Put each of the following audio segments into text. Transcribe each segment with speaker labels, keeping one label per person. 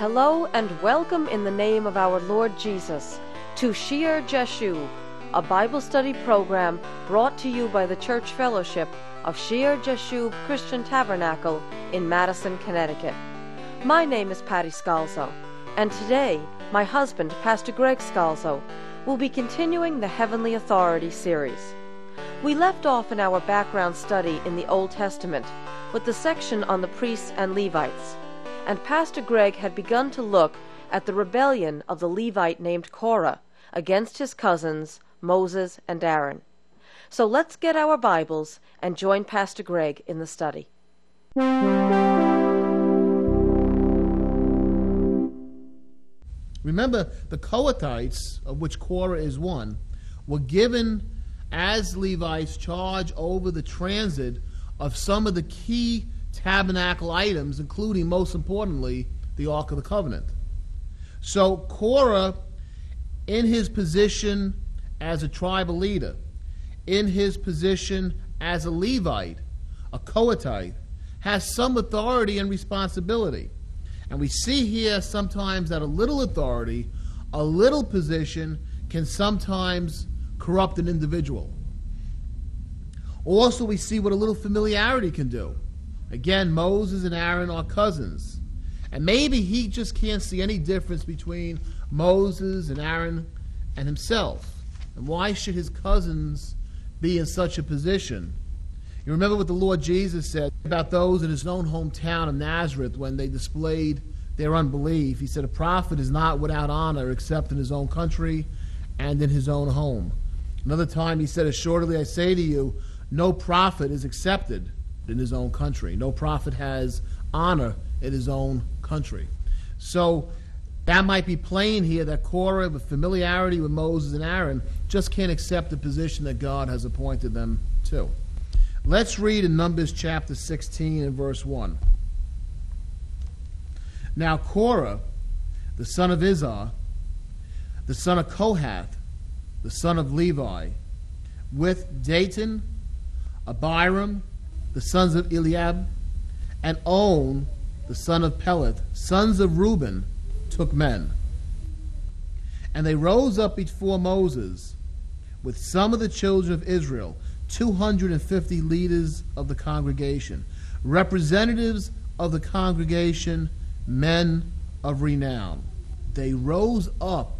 Speaker 1: Hello and welcome in the name of our Lord Jesus to Shear Jashub, a Bible study program brought to you by the Church Fellowship of Shear Jashub Christian Tabernacle in Madison, Connecticut. My name is Patty Scalzo, and today my husband, Pastor Greg Scalzo, will be continuing the Heavenly Authority series. We left off in our background study in the Old Testament with the section on the priests and Levites and Pastor Greg had begun to look at the rebellion of the Levite named Korah against his cousins Moses and Aaron. So let's get our Bibles and join Pastor Greg in the study.
Speaker 2: Remember, the Kohathites, of which Korah is one, were given as Levites charge over the transit of some of the key tabernacle items, including, most importantly, the Ark of the Covenant. So Korah, in his position as a tribal leader, in his position as a Levite, a Kohathite, has some authority and responsibility. And we see here sometimes that a little authority, a little position, can sometimes corrupt an individual. Also, we see what a little familiarity can do. Again, Moses and Aaron are cousins. And maybe he just can't see any difference between Moses and Aaron and himself. And why should his cousins be in such a position? You remember what the Lord Jesus said about those in his own hometown of Nazareth when they displayed their unbelief. He said, A prophet is not without honor except in his own country and in his own home. Another time he said, Assuredly I say to you, no prophet is accepted in his own country. No prophet has honor in his own country. So that might be plain here that Korah, with familiarity with Moses and Aaron, just can't accept the position that God has appointed them to. Let's read in Numbers chapter 16 and verse 1. Now Korah, the son of Izhar, the son of Kohath, the son of Levi, with Dathan, Abiram, the sons of Eliab, and On, the son of Peleth, sons of Reuben, took men. And they rose up before Moses with some of the children of Israel, 250 leaders of the congregation, representatives of the congregation, men of renown. They rose up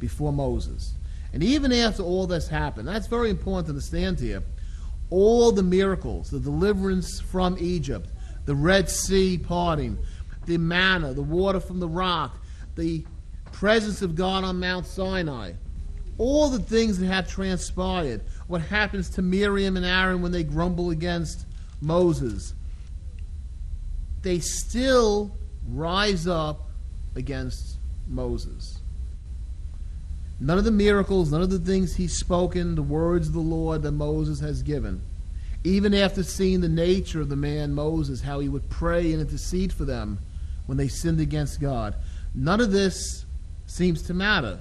Speaker 2: before Moses. And even after all this happened, that's very important to understand here all the miracles, the deliverance from Egypt, the Red Sea parting, the manna, the water from the rock, the presence of God on Mount Sinai, all the things that have transpired, what happens to Miriam and Aaron when they grumble against Moses, they still rise up against Moses. None of the miracles, none of the things he's spoken, the words of the Lord that Moses has given. Even after seeing the nature of the man Moses, how he would pray and intercede for them when they sinned against God, none of this seems to matter.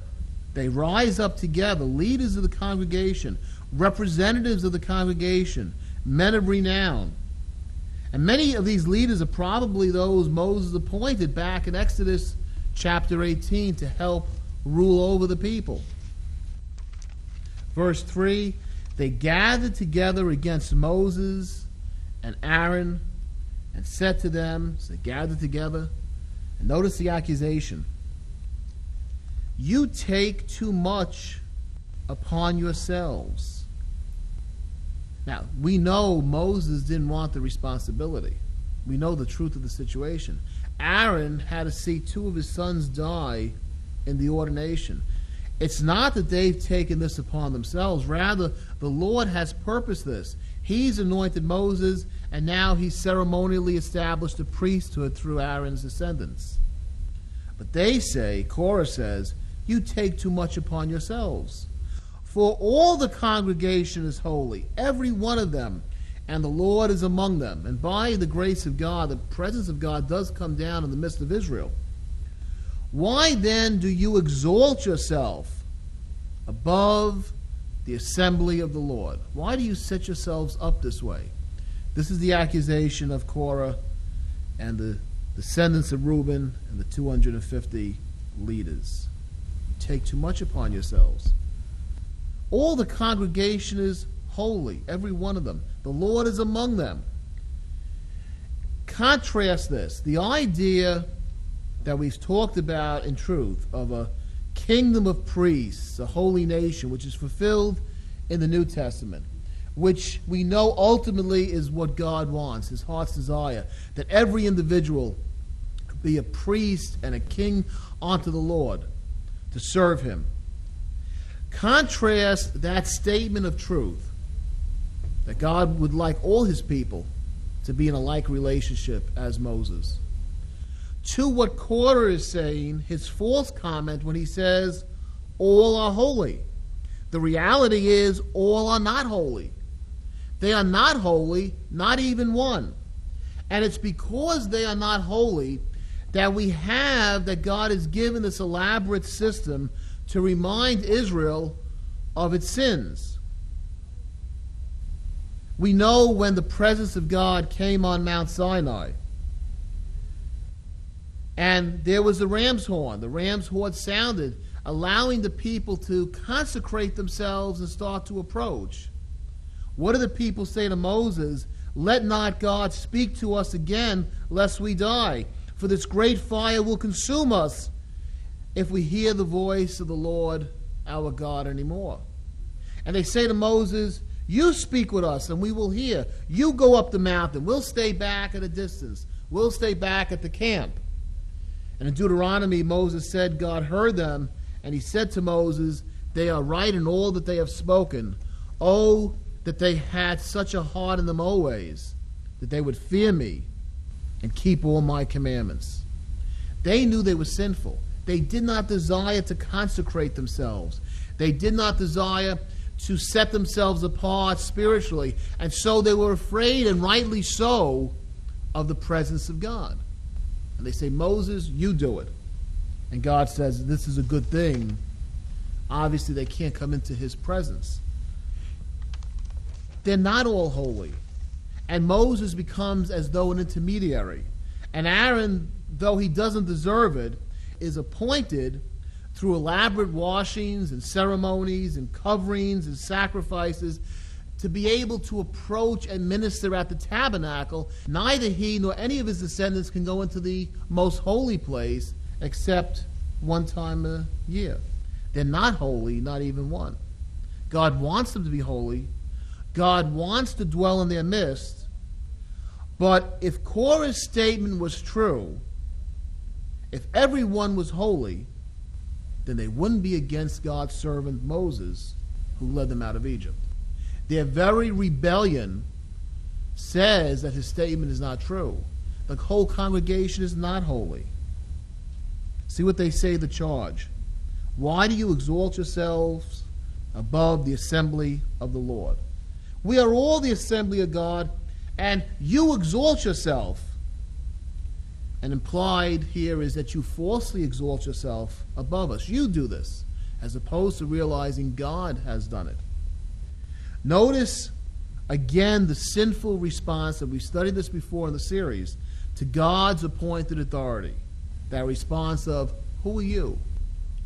Speaker 2: They rise up together, leaders of the congregation, representatives of the congregation, men of renown. And many of these leaders are probably those Moses appointed back in Exodus chapter 18 to help rule over the people. Verse 3 They gathered together against Moses and Aaron and said to them, so they gathered together, and notice the accusation You take too much upon yourselves. Now, we know Moses didn't want the responsibility. We know the truth of the situation. Aaron had to see two of his sons die in the ordination. It's not that they've taken this upon themselves. Rather, the Lord has purposed this. He's anointed Moses, and now he's ceremonially established a priesthood through Aaron's descendants. But they say, Korah says, you take too much upon yourselves. For all the congregation is holy, every one of them, and the Lord is among them. And by the grace of God, the presence of God does come down in the midst of Israel. Why then do you exalt yourself above the assembly of the Lord? Why do you set yourselves up this way? This is the accusation of Korah and the descendants of Reuben, and the 250 leaders. You take too much upon yourselves. All the congregation is holy, every one of them. The Lord is among them. Contrast this the idea that we've talked about in truth of a kingdom of priests, a holy nation, which is fulfilled in the New Testament, which we know ultimately is what God wants, his heart's desire, that every individual be a priest and a king unto the Lord to serve him. Contrast that statement of truth that God would like all his people to be in a like relationship as Moses to what Korah is saying, his false comment when he says, all are holy. The reality is, all are not holy. They are not holy, not even one. And it's because they are not holy that we have, that God has given this elaborate system to remind Israel of its sins. We know when the presence of God came on Mount Sinai and there was the ram's horn. The ram's horn sounded, allowing the people to consecrate themselves and start to approach. What do the people say to Moses? Let not God speak to us again, lest we die. For this great fire will consume us if we hear the voice of the Lord our God anymore. And they say to Moses, You speak with us, and we will hear. You go up the mountain. We'll stay back at a distance. We'll stay back at the camp. And in Deuteronomy, Moses said, God heard them, and he said to Moses, They are right in all that they have spoken. Oh, that they had such a heart in them always, that they would fear me and keep all my commandments. They knew they were sinful. They did not desire to consecrate themselves. They did not desire to set themselves apart spiritually. And so they were afraid, and rightly so, of the presence of God. And they say, Moses, you do it. And God says, This is a good thing. Obviously, they can't come into his presence. They're not all holy. And Moses becomes as though an intermediary. And Aaron, though he doesn't deserve it, is appointed through elaborate washings and ceremonies and coverings and sacrifices to be able to approach and minister at the tabernacle, neither he nor any of his descendants can go into the most holy place except one time a year. They're not holy, not even one. God wants them to be holy. God wants to dwell in their midst. But if Korah's statement was true, if everyone was holy, then they wouldn't be against God's servant Moses, who led them out of Egypt. Their very rebellion says that his statement is not true. The whole congregation is not holy. See what they say the charge. Why do you exalt yourselves above the assembly of the Lord? We are all the assembly of God, and you exalt yourself. And implied here is that you falsely exalt yourself above us. You do this, as opposed to realizing God has done it. Notice again the sinful response that we studied this before in the series to God's appointed authority. That response of, Who are you?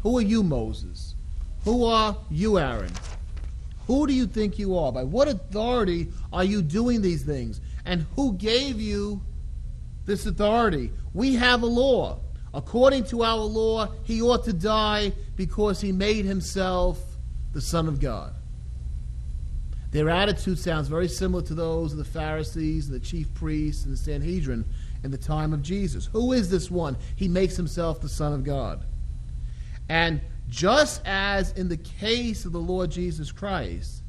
Speaker 2: Who are you, Moses? Who are you, Aaron? Who do you think you are? By what authority are you doing these things? And who gave you this authority? We have a law. According to our law, he ought to die because he made himself the Son of God. Their attitude sounds very similar to those of the Pharisees, and the chief priests, and the Sanhedrin in the time of Jesus. Who is this one? He makes himself the Son of God. And just as in the case of the Lord Jesus Christ,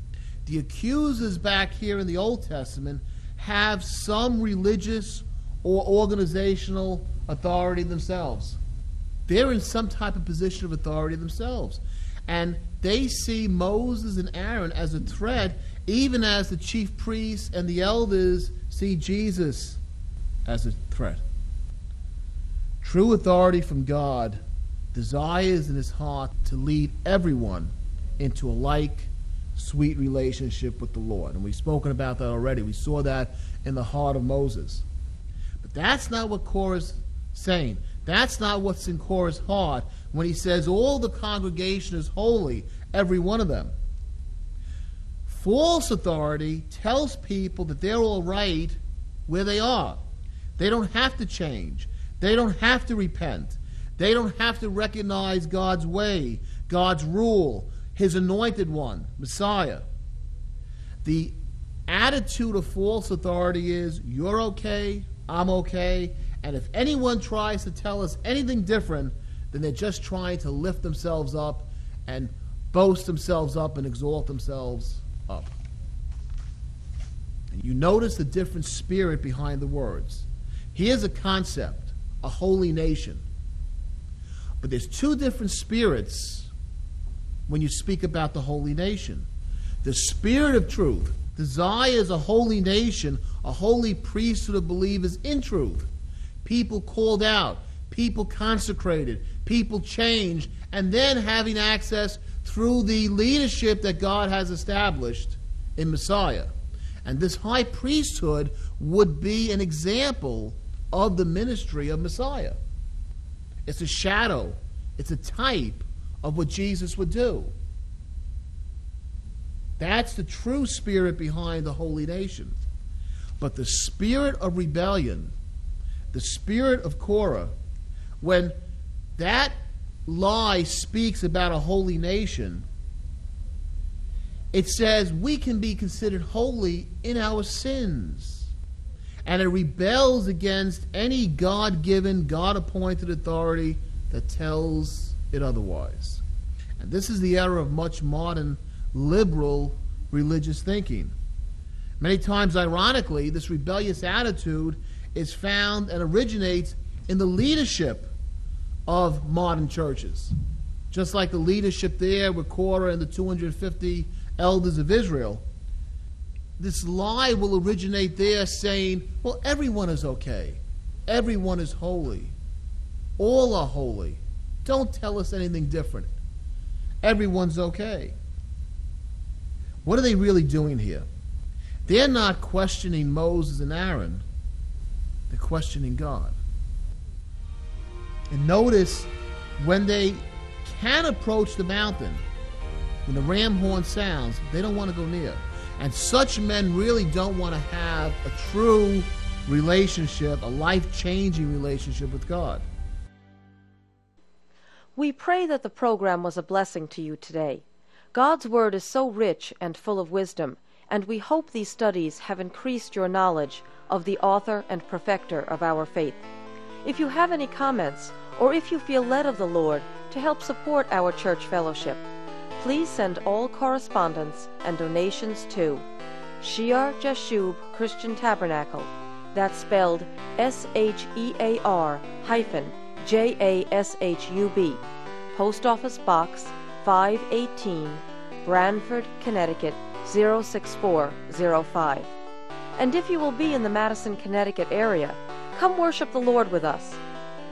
Speaker 2: the accusers back here in the Old Testament have some religious or organizational authority themselves. They're in some type of position of authority themselves. And they see Moses and Aaron as a threat even as the chief priests and the elders see Jesus as a threat. True authority from God desires in his heart to lead everyone into a like sweet relationship with the Lord. And we've spoken about that already. We saw that in the heart of Moses. But that's not what Korah's saying. That's not what's in Korah's heart when he says all the congregation is holy, every one of them. False authority tells people that they're all right where they are. They don't have to change. They don't have to repent. They don't have to recognize God's way, God's rule, His anointed one, Messiah. The attitude of false authority is you're okay, I'm okay, and if anyone tries to tell us anything different, then they're just trying to lift themselves up and boast themselves up and exalt themselves up. And you notice the different spirit behind the words. Here's a concept a holy nation. But there's two different spirits when you speak about the holy nation. The spirit of truth desires a holy nation, a holy priesthood of believers in truth. People called out, people consecrated, people changed, and then having access through the leadership that God has established in Messiah. And this high priesthood would be an example of the ministry of Messiah. It's a shadow, it's a type of what Jesus would do. That's the true spirit behind the holy nation. But the spirit of rebellion, the spirit of Korah, when that lie speaks about a holy nation, it says we can be considered holy in our sins. And it rebels against any God given, God appointed authority that tells it otherwise. And this is the error of much modern liberal religious thinking. Many times, ironically, this rebellious attitude is found and originates in the leadership of modern churches. Just like the leadership there with Korah and the 250 elders of Israel. This lie will originate there saying, well, everyone is okay. Everyone is holy. All are holy. Don't tell us anything different. Everyone's okay. What are they really doing here? They're not questioning Moses and Aaron, they're questioning God. And notice when they can approach the mountain, when the ram horn sounds, they don't want to go near. And such men really don't want to have a true relationship, a life changing relationship with God.
Speaker 1: We pray that the program was a blessing to you today. God's Word is so rich and full of wisdom, and we hope these studies have increased your knowledge of the author and perfecter of our faith. If you have any comments, or if you feel led of the Lord to help support our church fellowship, please send all correspondence and donations to Shear Jashub Christian Tabernacle. That's spelled S H E A R hyphen J A S H U B. Post Office Box 518, Branford, Connecticut 06405. And if you will be in the Madison, Connecticut area, come worship the Lord with us.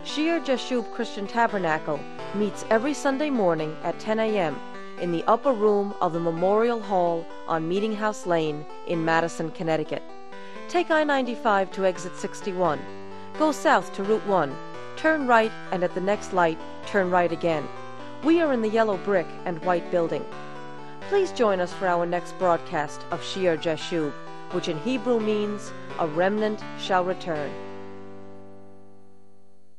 Speaker 1: Shear Jashub Christian Tabernacle meets every Sunday morning at 10 a.m in the upper room of the Memorial Hall on Meeting House Lane in Madison, Connecticut. Take I 95 to exit 61. Go south to Route 1. Turn right, and at the next light, turn right again. We are in the yellow brick and white building. Please join us for our next broadcast of Shear Jashub, which in Hebrew means, A remnant shall return.